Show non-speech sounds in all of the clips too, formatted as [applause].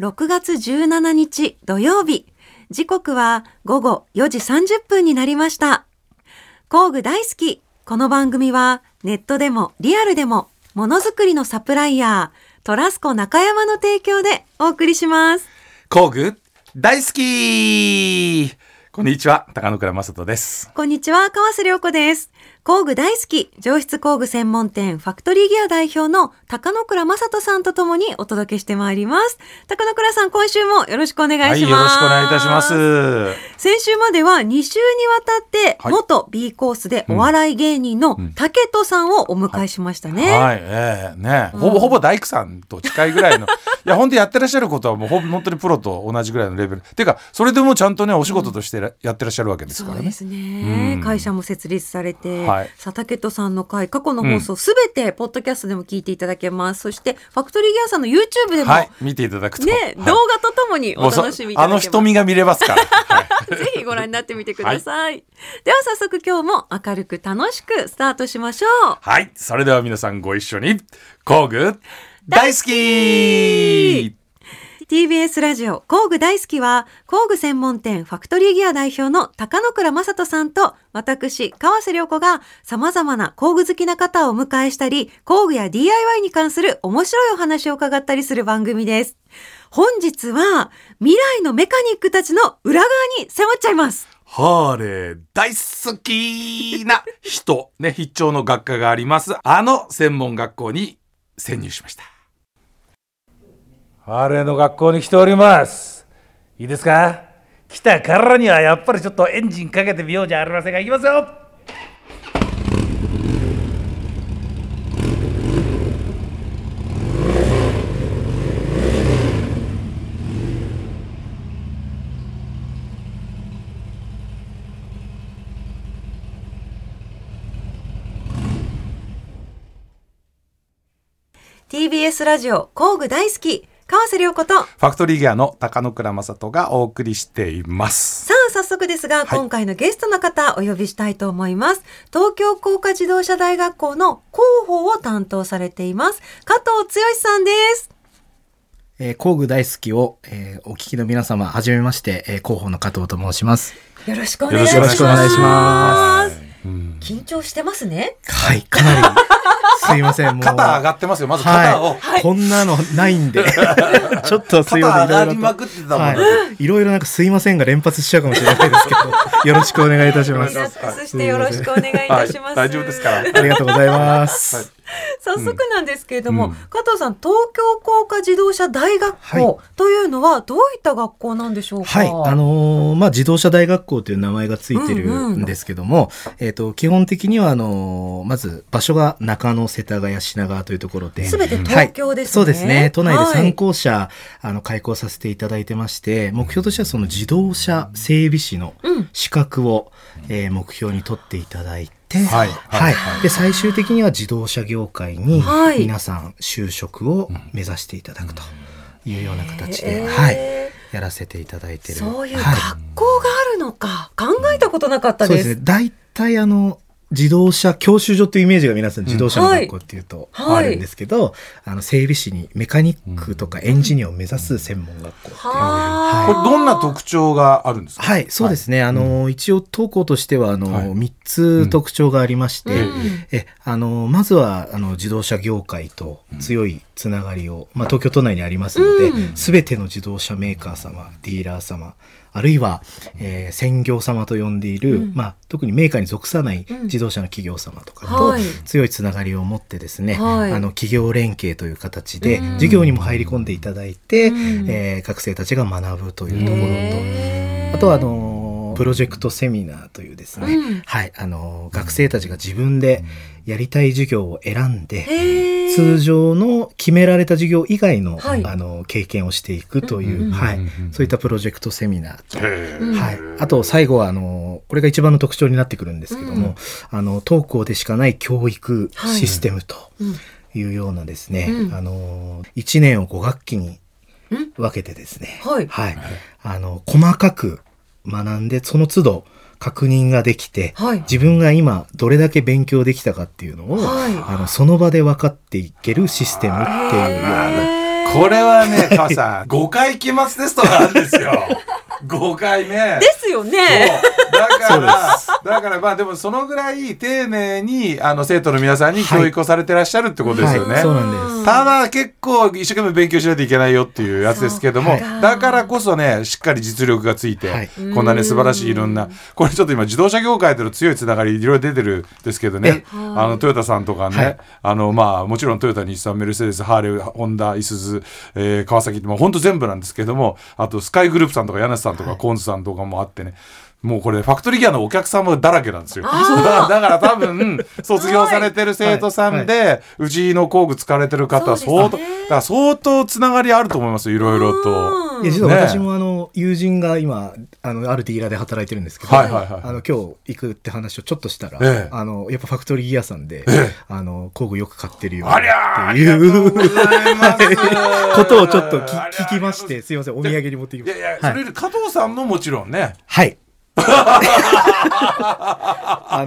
6月17日土曜日。時刻は午後4時30分になりました。工具大好き。この番組はネットでもリアルでもものづくりのサプライヤー、トラスコ中山の提供でお送りします。工具大好きこんにちは、高野倉正人です。こんにちは、川瀬良子です。工具大好き、上質工具専門店ファクトリーギア代表の高野倉正人さんとともにお届けしてまいります。高野倉さん、今週もよろしくお願いします。はい、よろしくお願いいたします。先週までは2週にわたって、はい元 B コースでお笑い芸人の竹戸さんをお迎えしましたね。はい、ええね、ほぼほぼ大工さんと近いぐらいの、いや、本当やってらっしゃることはもうほぼ本当にプロと同じぐらいのレベル。ていうか、それでもちゃんとね、お仕事としてらやってらっしゃるわけですからね。そうですね、うん。会社も設立されて、はい。さあ竹戸さんの回過去の放送すべてポッドキャストでも聞いていただけます、そしてファクトリーギアさんの YouTube でも、はい、見ていただくと。ね、はい。動画とともにお楽しみいただあのけます。瞳が見れますから。[laughs] はい。ぜひご覧になってみてください、では早速今日も明るく楽しくスタートしましょう。はい、それでは皆さんご一緒に、工具大好き。TBS ラジオ工具大好きは工具専門店ファクトリーギア代表の高野倉正人さんと私川瀬良子が様々な工具好きな方をお迎えしたり工具や DIY に関する面白いお話を伺ったりする番組です。本日は未来のメカニックたちの裏側に迫っちゃいます。ハーレー大好きな人、ね、必聴の学科があります。あの専門学校に潜入しました。ハーレーの学校に来ております。いいですか？来たからにはやっぱりちょっとエンジンかけてみようじゃありませんか？いきますよ「TBS ラジオ工具大好き川瀬良子とファクトリーギアの高野倉正人がお送りしています。さあ、早速ですが、今回のゲストの方、お呼びしたいと思います。東京工科自動車大学校の広報を担当されています。加藤剛さんです。えー工具大好きを、えーお聞きの皆様、はじめまして、えー広報の加藤と申します。よろしくお願いします。緊張してますね。はい、かなり、[laughs] すいません、もう。肩上がってますよ。まず肩を。はい、こんなのないんで、[laughs] ちょっとすいません、肩上がりいろいろと。まくってたもんはね。い、いろいろなんかすいませんが連発しちゃうかもしれないですけど、[laughs] よろしくお願いいたします。リラックスしてよろしくお願いいたします。はい大丈夫ですから。ありがとうございます。[laughs] 早速なんですけれども、うん。加藤さん、東京工科自動車大学校というのはどういった学校なんでしょうか？はい、あのーまあ、自動車大学校という名前がついてるんですけども、えっ、と、基本的には、あのーまず、場所が中野、世田谷、品川というところで。すべて東京ですね。はい、そうですね。都内ではい3校舎、あの、開校させていただいてまして、目標としてはその自動車整備士のうん。資格を、えー目標に取っていただいて、はいはい。で、最終的には自動車業界にはい皆さん就職を目指していただくというような形で、はい。やらせていただいてる。そういう学はい校があるのか、考えたことなかったです。そうですね。大体あの、自動車教習所というイメージが皆さん自動車の学校っていうとはい。あるんですけど、あの整備士にメカニックとかエンジニアを目指す専門学校っていう。はこれどんな特徴があるんですか？はい、そうですね。あの、一応投稿としては、あの、はい。3つ特徴がありまして、うん。え、あの、まずは、あの、自動車業界と強いつながりを、まあ、東京都内にありますのでうん、すべ、ての自動車メーカー様、ディーラー様、あるいは、えー専業様と呼んでいる、うん。まあ、特にメーカーに属さないうん。自動車の企業様とかとはい。強いつながりを持ってですね、はい。あの企業連携という形でうん。授業にも入り込んでいただいて、うん。えー学生たちが学ぶというところと、あとはあのプロジェクトセミナーというですね、うん。はいあの学生たちが自分でやりたい授業を選んで、通常の決められた授業以外の,、はい。あの経験をしていくという、うんうんはいうんうん。そういったプロジェクトセミナー。と、はい、あと最後はあのこれが一番の特徴になってくるんですけども、あの当校でしかない教育システムとうん。いうようなですね、うん。あの1年を5学期にうん？分けてですね、はい。あの細かく学んでその都度確認ができて、はい。自分が今どれだけ勉強できたかっていうのを、はい。あのその場で分かっていけるシステムっていう。ような、へー。これはね母さん [laughs] 5回期末テストがあるんですよ。5回目ですよね。だからだからまあでもそのぐらい丁寧にあの生徒の皆さんに教育をされてらっしゃるってことですよね、はい、そうなんです。ただ結構一生懸命勉強しないといけないよっていうやつですけども、だからこそねしっかり実力がついて、はい。こんなね素晴らしいいろんなこれちょっと今自動車業界との強いつながりいろいろ出てるんですけどね。あのトヨタさんとかね、はい。あのまあもちろんトヨタ日産メルセデスハーレーホンダイスズ、えー川崎ってもう本当全部なんですけどもあとスカイグループさんとか柳瀬さんとかコーンズさんとかもあってねもうこれファクトリーギアのお客様だらけなんですよ。だだから多分 [laughs] 卒業されてる生徒さんで、うちの工具使われてる方は相当、だから相当つながりあると思いますよいろいろと。うん。いや実はね私もあの友人が今あのあるディーラーで働いてるんですけど、はいはいはいあの今日行くって話をちょっとしたら、ええ。あのやっぱファクトリーギアさんで、あの工具よく買ってるよありゃーっていう。[laughs] ことをちょっと聞きましてすいませんお土産に持ってきいましたやいや、それより加藤さんももちろんね。はい。あ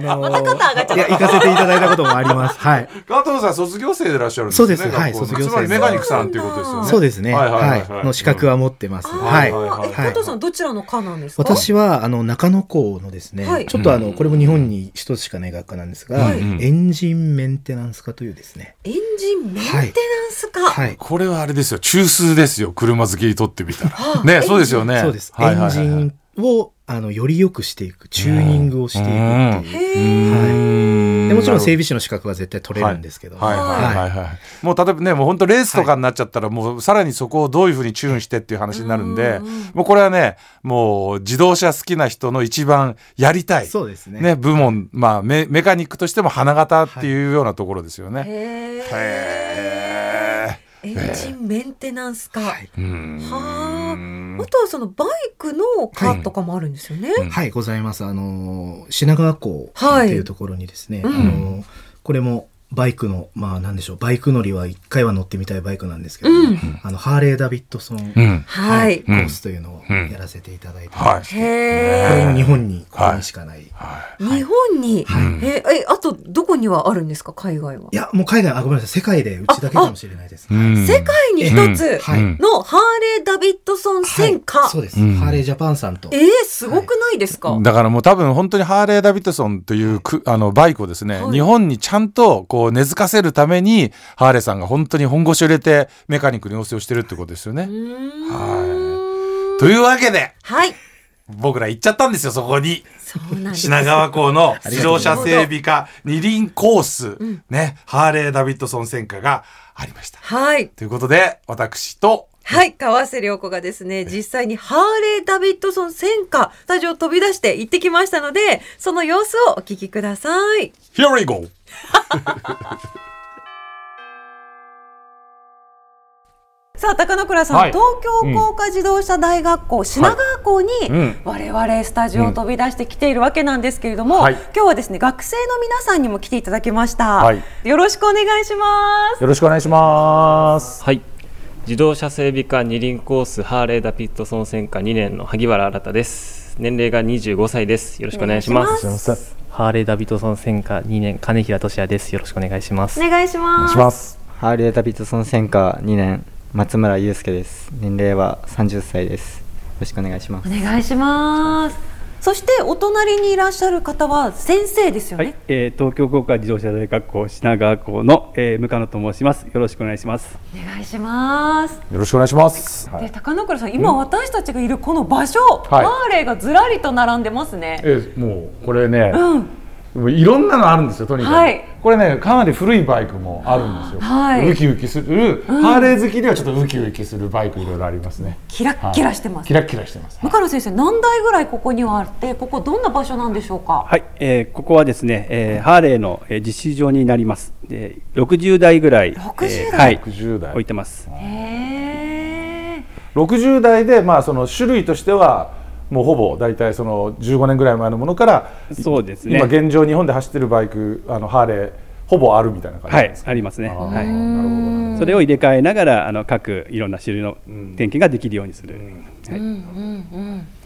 のまた肩上がっちゃったいや行かせていただいたこともあります。はい。加藤さん卒業生でいらっしゃるんですね。そうですはい卒業生つまりメカニックさんっていうことですよね。そうですね。はいはいはいの資格は持ってます。はい。はいはいえ加藤さんどちらの科なんですか？私はあの中野校のですね、はいちょっとあのこれも日本に一つしかない学科なんですが、はいエンジンメンテナンス科というですね、エンジンメンテナンス科？はい、これはあれですよ。中枢ですよ。車好きにとってみたら。はあね、そうですよね。そうです、はいはいはいエンジンをあのより良くしていくチューニングをしていくっていう、へえ。でもちろん整備備士の資格は絶対取れるんですけど、はい。はい。はい。はい。もう例えばね、もう本当レースとかになっちゃったら、もうさらにそこをどういうふうにチューンしてっていう話になるんで、もうこれはね、もう自動車好きな人の一番やりたい。そうですね。ね、部門、まあメ、メカニックとしても花形っていうようなところですよね。へえ。へエンジンメンテナンス科。はーうん。あ。あとはそのバイクの科とかもあるんですよね。はい、ございます。あの、品川港はいっていうところにですね、うんあの、これもバイクの、まあなんでしょう、バイク乗りは一回は乗ってみたいバイクなんですけど、うん。あの、ハーレー・ダビッドソン、うん。はい。コースというのをやらせていただいてはいまして、へえ。これも日本にここにしかない。い、日本に？え、え、あとどこにはあるんですか？海外は。や、もう海外、あ、ごめんなさい、世界でうちだけかもしれないです。うん。世界に一つはい。のハーレー・ダビッドソン戦火。そうです、うん。ハーレー・ジャパンさんと。えー、すごくないですか、だからもう多分本当にハーレー・ダビッドソンというくあのバイクをですね、はい。日本にちゃんとこう根付かせるためにハーレーさんが本当に本腰を入れてメカニックに要請をしてるってことですよね。うーんというわけではい。僕ら行っちゃったんですよそこにそうなんです。品川港の自動車整備課二輪コース、ねハーレー・ダビッドソン戦火がありました。はい。ということで私とはい。川瀬良子がですね、実際にハーレー・ダビッドソン戦火、スタジオを飛び出して行ってきましたので、その様子をお聞きください。Here we go! [laughs] さあ、高野倉さん、はい東京工科自動車大学校、品川校に、うん我々スタジオを飛び出してきているわけなんですけれども、はい今日はですね、学生の皆さんにも来ていただきました。はいよろしくお願いします。よろしくお願いします。はい自動車整備課二輪コースハーレーダビッドソン専科2年の萩原新です年齢が25歳ですよろしくお願いしますハーレー・ダビッドソン専科2年金平俊也です。よろしくお願いします。お願いします。ます。ハーレー・ダビッドソン専科2年松村祐介です年齢は30歳ですよろしくお願いしますお願いします。そしてお隣にいらっしゃる方は先生ですよね。はい、えー東京工科自動車大学校品川校の、えー、向野と申します。よろしくお願いします。お願いします。よろしくお願いします。で高野倉さん、今私たちがいるこの場所、はいハーレーがずらりと並んでますね。えもうこれね、うん。もういろんなのあるんですよとにかく、はい。これねかなり古いバイクもあるんですよ、はい。ウキウキする、ハーレー好きにはちょっとウキウキするバイクいろいろありますね。キラッキラしてます。キラキラしてます。向野先生、何台ぐらいここにはあって、ここどんな場所なんでしょうか？はい、えーここはですね、えーハーレーの、えー実施場になります。で60台ぐらい、60台？はい、60台。置いてます。へえ。60台でまあその種類としてはもうほぼ大体その15年ぐらい前のものからそうですね今現状日本で走ってるバイクあのハーレーほぼあるみたいな感じです、か、ありますね。はい。なるほどなそれを入れ替えながらあの各いろんな種類の点検ができるようにする。はい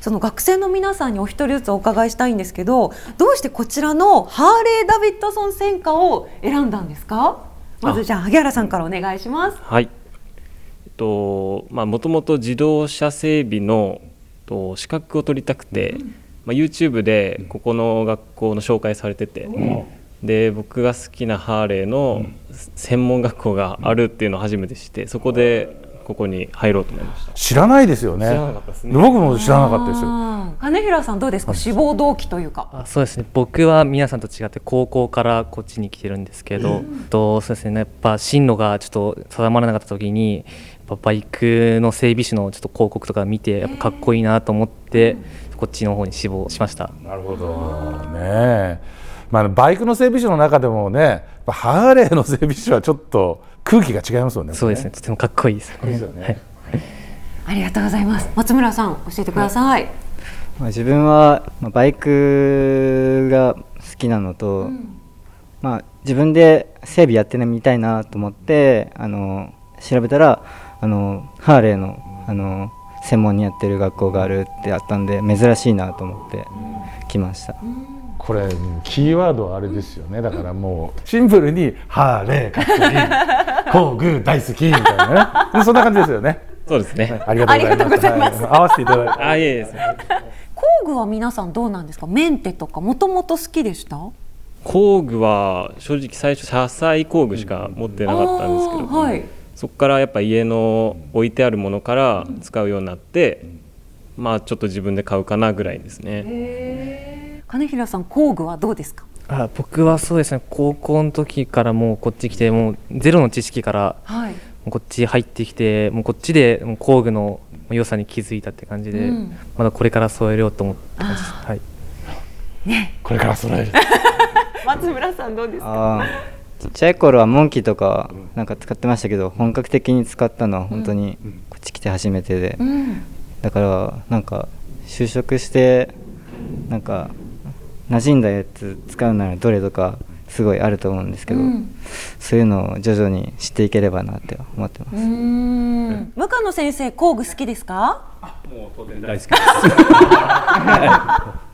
その学生の皆さんにお一人ずつお伺いしたいんですけど、どうしてこちらのハーレー・ダビッドソン戦火を選んだんですか？まずじゃあ萩原さんからお願いします。はいとまあもともと自動車整備のと資格を取りたくて、まあ、YouTube でここの学校の紹介されてて、で僕が好きなハーレーの専門学校があるっていうのを初めて知ってそこでここに入ろうと思いました。知らないですよね。知らなかったですね。僕も知らなかったですよ。金平さんどうですか？志望動機というか。あそうですね。僕は皆さんと違って高校からこっちに来てるんですけど、とそうですね。やっぱ進路がちょっと定まらなかった時にバイクの整備士のちょっと広告とか見てやっぱかっこいいなと思って、こっちの方に志望しました。なるほど。ねまあ、バイクの整備士の中でもねハーレーの整備士はちょっと空気が違いますよねそうですね。とてもかっこいいですね。ですよね。はい。ありがとうございます。松村さん教えてください、まあ、自分はまあバイクが好きなのと、まあ、自分で整備やってみたいなと思ってあの調べたらあのハーレーのあの専門にやってる学校があるってあったんで珍しいなと思って来ました。これキーワードはあれですよね。だからもうシンプルに「ハーレーかっこいい工具大好き」みたいなね。そんな感じですよね。そうですね。ありがとうございます。ありがとうございます。はい合わせていただいて。あいえいえ工具は皆さんどうなんですか？メンテとかもともと好きでした？工具は正直最初車載工具しか持ってなかったんですけど、はい。そこからやっぱ家の置いてあるものから使うようになって、まあちょっと自分で買うかなぐらいですね。金平さん工具はどうですか？あ僕はそうですね。高校の時からもうこっち来てもうゼロの知識からはい。もうこっち入ってきてもうこっちでもう工具の良さに気づいたって感じで、うん。まだこれから添えようと思ってます、はい、これから揃える。[laughs] 松村さんどうですか？あー。ちっちゃい頃はモンキーとかなんか使ってましたけど本格的に使ったのは本当にこっち来て初めてで、うん。だからなんか就職してなんか馴染んだやつ使うならどれとかすごいあると思うんですけど、うん。そういうのを徐々に知っていければなって思ってます。うーん向野先生工具好きですか？もう当然大好きです。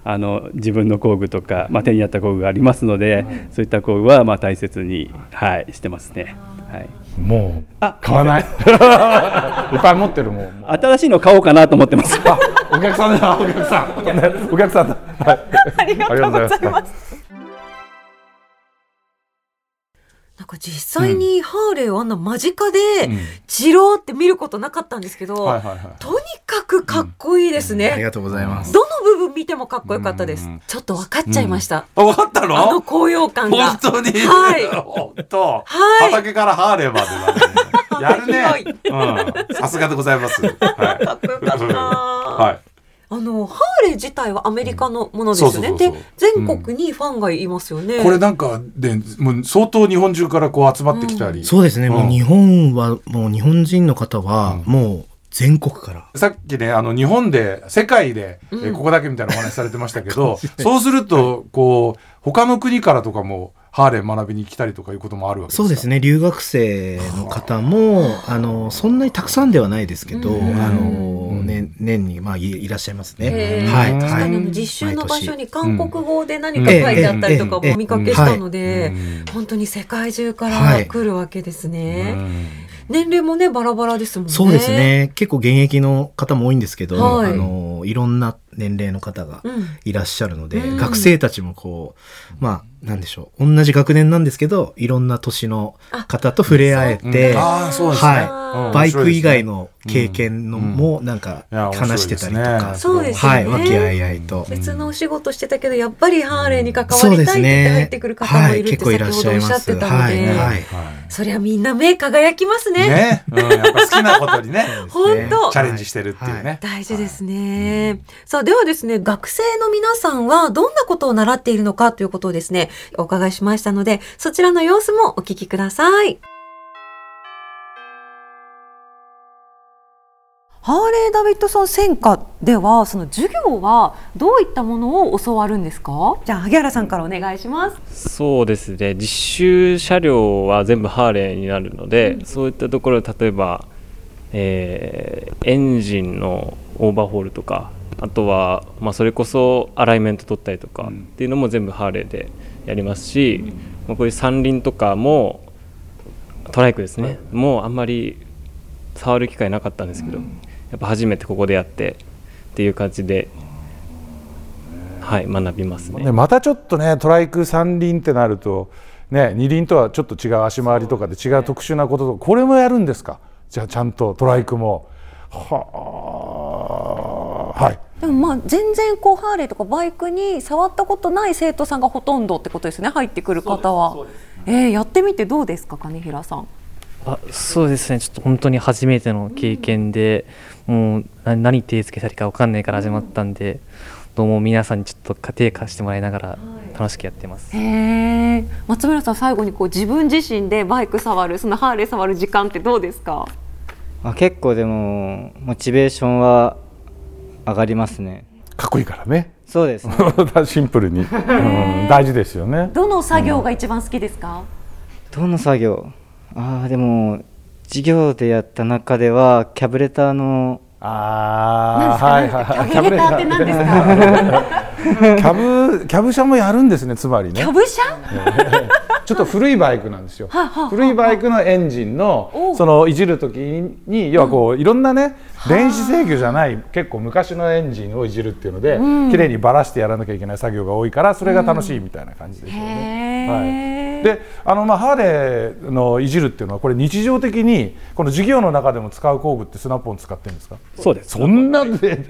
あの自分の工具とか、まあ、手に合った工具がありますので、そういった工具はまあ大切に、はい、してますね。はい、もうあ買わない。[laughs] いっぱい持ってるもん。新しいの買おうかなと思ってます。あお客さんだ。[laughs] お客さん、ね、お客さんだ、はい、[laughs] ありがとうございます。なんか実際にハーレーをあんな間近でうん。じろーって見ることなかったんですけど、とにかくかっこいいですね、ありがとうございます。どの部分見てもかっこよかったです。うん。ちょっと分かっちゃいました、あ分かったの？あの高揚感が。本当に？はい。本当、はい。畑からハーレーまでだね。[laughs] やるね。うん。さすがでございます。はいかっこよかった。はい。あのハーレー自体はアメリカのものですよね、そうそうそうそう。で全国にファンがいますよね、これなんかでもう相当日本中からこう集まってきたり、そうですね、もうん。う日本は、もう日本人の方は、もう全国から。さっきねあの日本で世界で、えここだけみたいなお話されてましたけど [laughs] そうするとこう他の国からとかもハーレー学びに来たりとかいうこともあるわけですか？そうですね、留学生の方も、[laughs] あの、そんなにたくさんではないですけど、うん。あの、ね、年に、まあ、いいらっしゃいますね。はい。実習の場所毎に韓国語で何か書いてあったりとかもお見かけしたのでうん。本当に世界中からはい。来るわけですうね、ん年齢もねバラバラですもんね。そうですね、結構現役の方も多いんですけど、はい。あの、いろんな年齢の方がうん。いらっしゃるので、うん。学生たちもこう、まあ、なんでしょう、同じ学年なんですけど、いろんな年の方と触れ合えて、はい。うんバイク以外面の経験のもなんか話してたりとか、そうですよね。はい、和気あいあいと。別のお仕事してたけどやっぱりハーレーに関わそうりたいってですね。入ってくる方もいるってはい、結構いらっ先ほどおっしゃいます。しゃってたので、はい、はい。そりゃみんな目輝きますね。ね、うん、やっぱ好きなことにね。[laughs] 本当。チャレンジしてるっていうね、大事ですね。さあ、ではですね、学生の皆さんはどんなことを習っているのかということをですね、お伺いしましたので、そちらの様子もお聞きください。ハーレー・ダビッドソン専科では、その授業はどういったものを教わるんですか？じゃあ、萩原さんからお願いします。そうですね実習車両は全部ハーレーになるので、そういったところ例えば、えーエンジンのオーバーホールとかあとは、まあ、それこそアライメント取ったりとかっていうのも全部ハーレーでやりますし、まあ、こういう三輪とかもトライクですね、もうあんまり触る機会なかったんですけど、やっぱ初めてここでやってっていう感じで、はい、学びますね。ねまたちょっとねトライク三輪ってなるとね二輪とはちょっと違う足回りとかで違う特殊なこととかこれもやるんですか？じゃあちゃんとトライクも。はあ。はいでもまあ全然こうハーレーとかバイクに触ったことない生徒さんがほとんどってことですね入ってくる方は。えー、やってみてどうですか金平さん。あそうですねちょっと本当に初めての経験でもうな何手つけたりか分かんないから始まったんで、どうも皆さんにちょっと家庭化してもらいながら楽しくやってます。へえ松村さん最後にこう自分自身でバイク触るそのハーレー触る時間ってどうですか？あ結構でもモチベーションは上がりますね。かっこいいからね。そうですね。[laughs] シンプルに、うん、大事ですよね。どの作業が一番好きですか、どの作業？ああでも授業でやった中ではキャブレターのああはいはいキャブレターって何ですか？[laughs] キャブキャブ車もやるんですねつまりね。キャブ車？ちょっと古いバイクなんですよ。古いバイクのエンジンのそのいじる時に要はこういろんなね電子制御じゃない結構昔のエンジンをいじるっていうので綺麗にばらしてやらなきゃいけない作業が多いからそれが楽しいみたいな感じですよね。はい、であのまあハーレーのいじるっていうのはこれ日常的にこの授業の中でも使う工具ってスナップオン使ってるんですか？そうです。そんなでで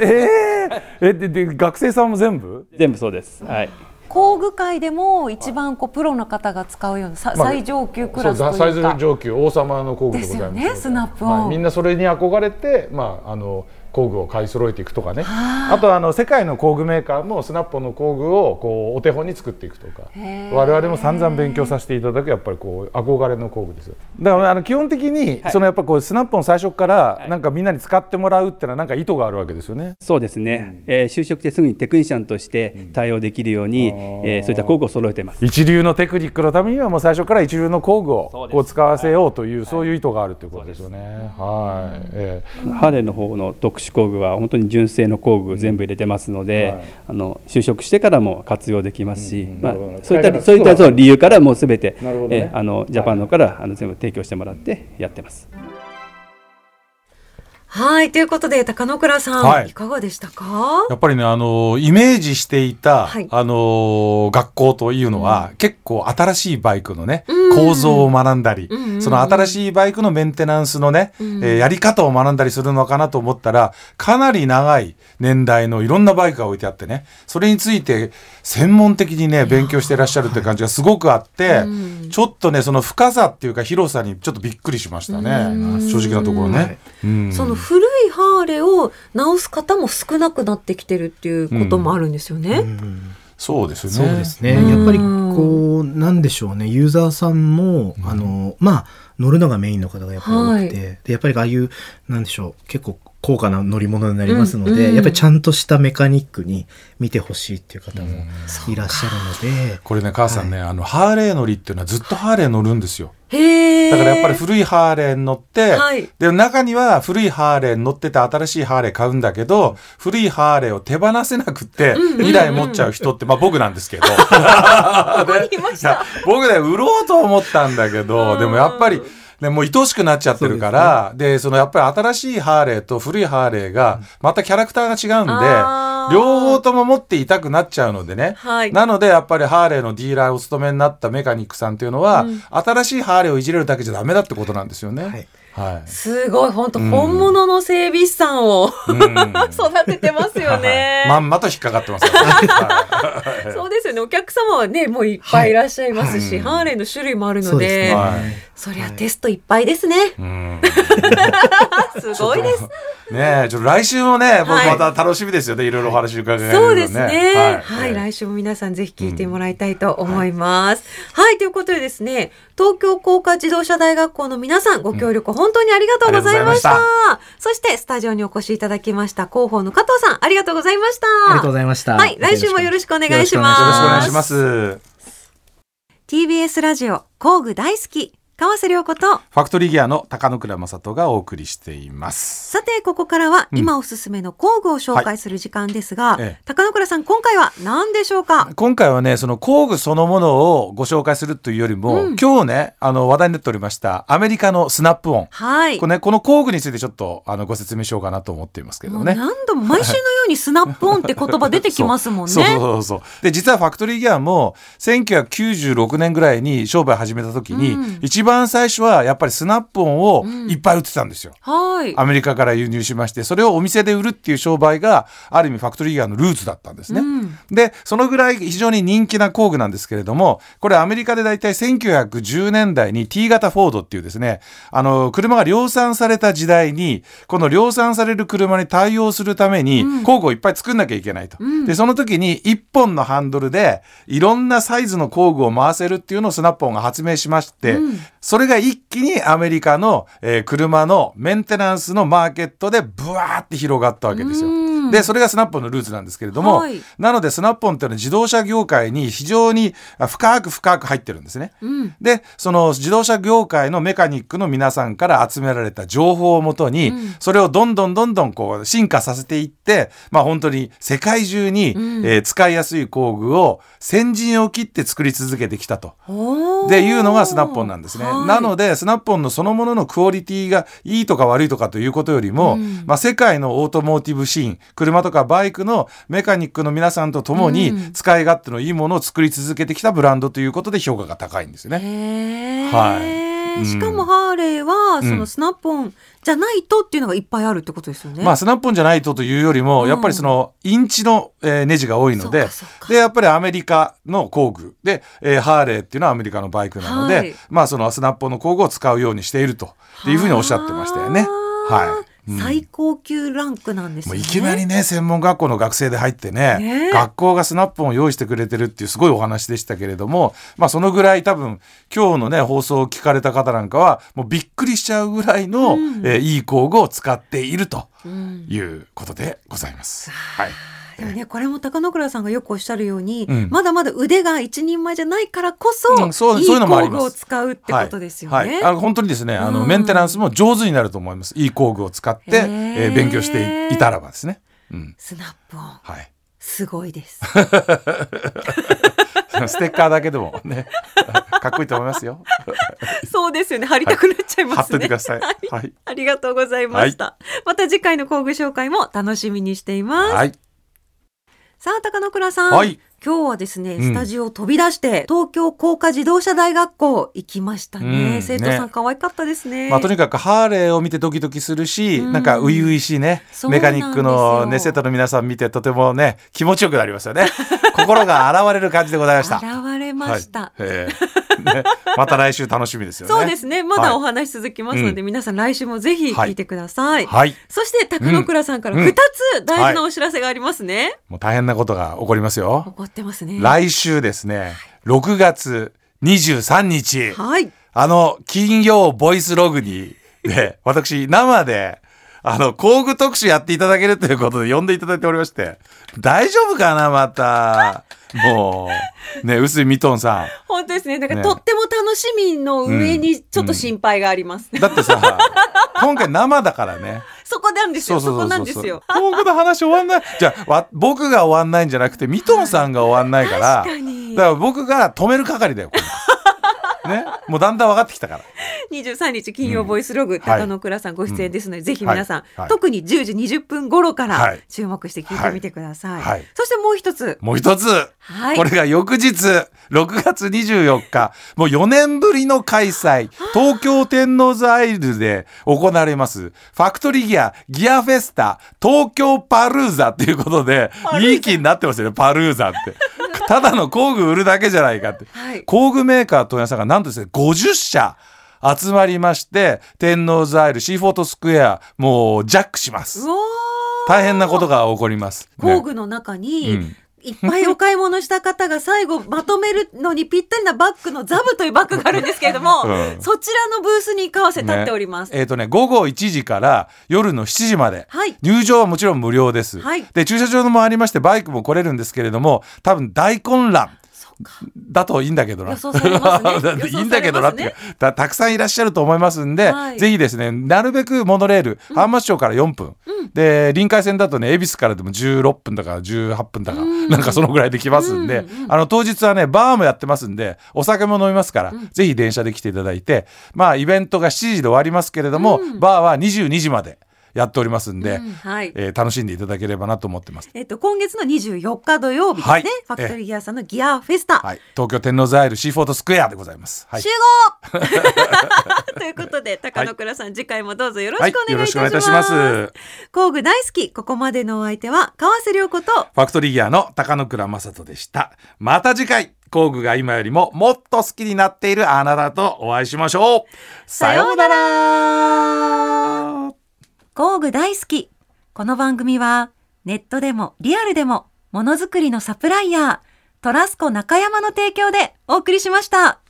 えー、えでで学生さんも全部？全部そうです。はい工具界でも一番こうプロの方が使うようなさまあ最上級クラスというか、そう最上級王様の工具でございますね。スナップはい。みんなそれに憧れて、まあ、あの工具を買い揃えていくとかね。あとあの世界の工具メーカーもスナップの工具をこうお手本に作っていくとか。我々も散々勉強させていただくやっぱりこう憧れの工具ですよ。だからあの基本的にそのやっぱこうスナップオン最初からなんかみんなに使ってもらうっていうのはなんか意図があるわけですよね。そうですね、えー就職してすぐにテクニシャンとして対応できるように、えーそういった工具を揃えてます。一流のテクニックのためにはもう最初から一流の工具をこう使わせようというそういう意図があるということですよね。はい、ええハーレーの方の特殊工具は本当に純正の工具全部入れてますので、はい。あの就職してからも活用できますし、まあそういったそういったその理由からもうすべて、ね。えあのジャパンのからあの全部提供してもらってやってます。はいということで高野倉さん、はい。い、かがでしたか？やっぱりね、あのイメージしていた、はい。あの学校というのは、結構新しいバイクのね、うん。構造を学んだり、うんうんうん。その新しいバイクのメンテナンスのね、えーやり方を学んだりするのかなと思ったら、かなり長い年代のいろんなバイクが置いてあってね、それについて専門的にね、勉強していらっしゃるって感じがすごくあって、ちょっとね、その深さっていうか広さにちょっとびっくりしましたね。正直なところね。うん。その古いハーレーを直す方も少なくなってきてるっていうこともあるんですよね。そうですね。そうですね。うんやっぱりこう、なんでしょうね。ユーザーさんも、あの、まあ、乗るのがメインの方がやっぱり多くて、はいでやっぱりああいう、なんでしょう、結構高価な乗り物になりますので、うんうんやっぱりちゃんとしたメカニックに見てほしいっていう方もいらっしゃるので、これね、母さんね、あの、ハーレー乗りっていうのはずっとハーレー乗るんですよ。だからやっぱり古いハーレーに乗って、はい。で中には古いハーレーに乗ってて新しいハーレー買うんだけど、古いハーレーを手放せなくって2台持っちゃう人って、まあ僕なんですけど。[laughs] 僕ね、売ろうと思ったんだけど、でもやっぱり、ね、もう愛しくなっちゃってるから、で,、そのやっぱり新しいハーレーと古いハーレーが、またキャラクターが違うんで、両方とも持っていたくなっちゃうのでね。はい。なので、やっぱりハーレーのディーラーをお務めになったメカニックさんっていうのは、新しいハーレーをいじれるだけじゃダメだってことなんですよね。はいはい。すごい本当本物の整備士さんを、うん [laughs] 育ててますよね。まんまと引っかかってますよね。[laughs] はいそうですよね。お客様はね、もういっぱいいらっしゃいますし、はいハーレーの種類もあるのでそりゃテストいっぱいですね。[laughs] うんすごいです。ねえ、ちょっと来週もね、僕はいまた楽しみですよね。いろいろお話伺えるのそうですね。ははいい、来週も皆さんぜひ聞いてもらいたいと思います。はい、ということでですね、東京工科自動車大学校の皆さん、ご協力本当にありがとうございました。ありがとうそして、スタジオにお越しいただきました広報の加藤さん、ありがとうございました。ありがとうございました。はい、来週もよろしくお願いします。よろしくお願いします。TBS ラジオ工具大好き川瀬良子と、ファクトリーギアの高野倉正人がお送りしています。さて、ここからは今おすすめの工具を紹介する時間ですが、はいええ高野倉さん、今回は何でしょうか？今回はね、その工具そのものをご紹介するというよりも、今日ね、あの話題になっておりましたアメリカのスナップオン。はい。これね、この工具についてちょっとあのご説明しようかなと思っていますけどね。何度も毎週のようにスナップオンって言葉出てきますもんね。[laughs] そうそうそうで実はファクトリーギアも1996年ぐらいに商売始めた時に、うん一番最初はやっぱりスナップオンをいっぱい売ってたんですよ。はい。アメリカから輸入しましてそれをお店で売るっていう商売がある意味ファクトリーギアのルーツだったんですね。うんでそのぐらい非常に人気な工具なんですけれどもこれアメリカで大体1910年代に T 型フォードっていうですねあの車が量産された時代にこの量産される車に対応するために工具をいっぱい作んなきゃいけないと。でその時に1本のハンドルでいろんなサイズの工具を回せるっていうのをスナップオンが発明しまして、それが一気にアメリカの、えー車のメンテナンスのマーケットでブワーって広がったわけですよ。でそれがスナップオンのルーツなんですけれども、はい。なのでスナップオンっていうのは自動車業界に非常にあ深く深く入ってるんですね。でその自動車業界のメカニックの皆さんから集められた情報をもとに、それをどんどんどんどんこう進化させていってまあ本当に世界中に、えー使いやすい工具を先陣を切って作り続けてきたと。でいうのがスナップオンなんですね。はい。なのでスナップオンのそのもののクオリティがいいとか悪いとかということよりも、まあ、世界のオートモーティブシーン車とかバイクのメカニックの皆さんと共に使い勝手のいいものを作り続けてきたブランドということで評価が高いんですよね。へー。はい。うん。しかもハーレーは、そうん。のスナップオンじゃないとっていうのがいっぱいあるってことですよね。まあスナップオンじゃないとというよりも、うん。やっぱりそのインチの、えーネジが多いのででやっぱりアメリカの工具で、えーハーレーっていうのはアメリカのバイクなので、はい。まあそのスナップオンの工具を使うようにしているというふうにおっしゃってましたよね。はい、うん最高級ランクなんですね。もういきなりね専門学校の学生で入ってね学校がスナップを用意してくれてるっていうすごいお話でしたけれどもまあそのぐらい多分今日のね放送を聞かれた方なんかはもうびっくりしちゃうぐらいの、えーいい工具を使っているということでございます。はいでもね、これも高野倉さんがよくおっしゃるように、うんまだまだ腕が一人前じゃないからこそ、うんそういい工具を使うってことですよね。はいはいあの本当にですねあの、うんメンテナンスも上手になると思いますいい工具を使って、えー勉強していたらばですね。うんスナップオン、はいすごいです。[laughs] ステッカーだけでもね [laughs] かっこいいと思いますよ。[laughs] そうですよね。貼りたくなっちゃいますね。貼ってってください。はい。ありがとうございました。また次回の工具紹介も楽しみにしています。はい。さあ、高野倉さん。はい今日はですね、うんスタジオを飛び出して、東京工科自動車大学校行きましたね。うん生徒さんね可愛かったですね。まあ、とにかくハーレーを見てドキドキするし、うんなんか初々しいねメカニックのね生徒の皆さん見てとてもね気持ちよくなりますよね [laughs] 心が洗われる感じでございました。現れました。はいええね、[laughs] また来週楽しみですよね。そうですね。まだおは話続きますので、皆さん来週もぜひ聞いてください。い、はい、そして高野倉さんからうん2つ大事なお知らせがありますね。もう大変なことが起こりますよ。怒ってますね。来週ですね6月23日、はい。あの金曜ボイスログにで私生であの工具特集やっていただけるということで呼んでいただいておりまして。大丈夫かなまた。もうね臼井ミトンさ本当ですね。だから、ね。とっても楽しみの上にちょっと心配があります。ん。だってさ今回生だからね。そこなんですよ。そこなんですよ。工具の話終わんない。じゃあわ僕が終わんないんじゃなくてミトンさんが終わんないから。確かに。だから僕が止める係だよこれね。もうだんだん分かってきたから。23日金曜ボイスログ、はい。高野倉さんご出演ですので、ぜひ皆さん、はい。はい。特に10時20分頃からはい。注目して聞いてみてください。はい。そしてもう一つ。もう一つ、はい。これが翌日6月24日。もう4年ぶりの開催。東京天王洲アイルで行われます。ファクトリーギアギアフェスタ東京パルーザっていうことでいい気になってますよねパルーザってただの工具売るだけじゃないかって、はい。工具メーカー問屋さんがなんとですね50社集まりまして天王洲アイルシーフォートスクエアもうジャックします。大変なことが起こります、ね。工具の中に、うんいっぱいお買い物した方が最後まとめるのにぴったりなバッグのザブというバッグがあるんですけれども、[laughs] うん。そちらのブースに川瀬立っております。ねえっ、とね午後1時から夜の7時まで、はい。入場はもちろん無料です、はい。で駐車場もありましてバイクも来れるんですけれども多分大混乱だといいんだけどな。[laughs] ね。いいんだけどなってたたくさんいらっしゃると思いますんで、はい。ぜひですね、なるべくモノレール、浜松町から4分、で、臨海線だとね、恵比寿からでも16分だから18分だか、なんかそのぐらいできますんで、あの、当日はね、バーもやってますんで、お酒も飲みますから、ぜひ電車で来ていただいて、まあ、イベントが7時で終わりますけれども、バーは22時までやっておりますんで、うんはい。えー楽しんでいただければなと思ってます。えっと、今月の24日土曜日ですね、はい。ファクトリーギアさんのギアフェスタ、はい。東京天王洲アイルシーフォードスクエアでございます。はい。集。合。[laughs] ということで高野倉さん、次回もどうぞよろしくお願いいたします,、はい。よろしくお願いいたします。工具大好きここまでのお相手は川瀬良子と。ファクトリーギアの高野倉正人でした。また次回、工具が今よりももっと好きになっているあなたとお会いしましょう。さようなら工具大好きこの番組はネットでもリアルでもものづくりのサプライヤートラスコ中山の提供でお送りしました。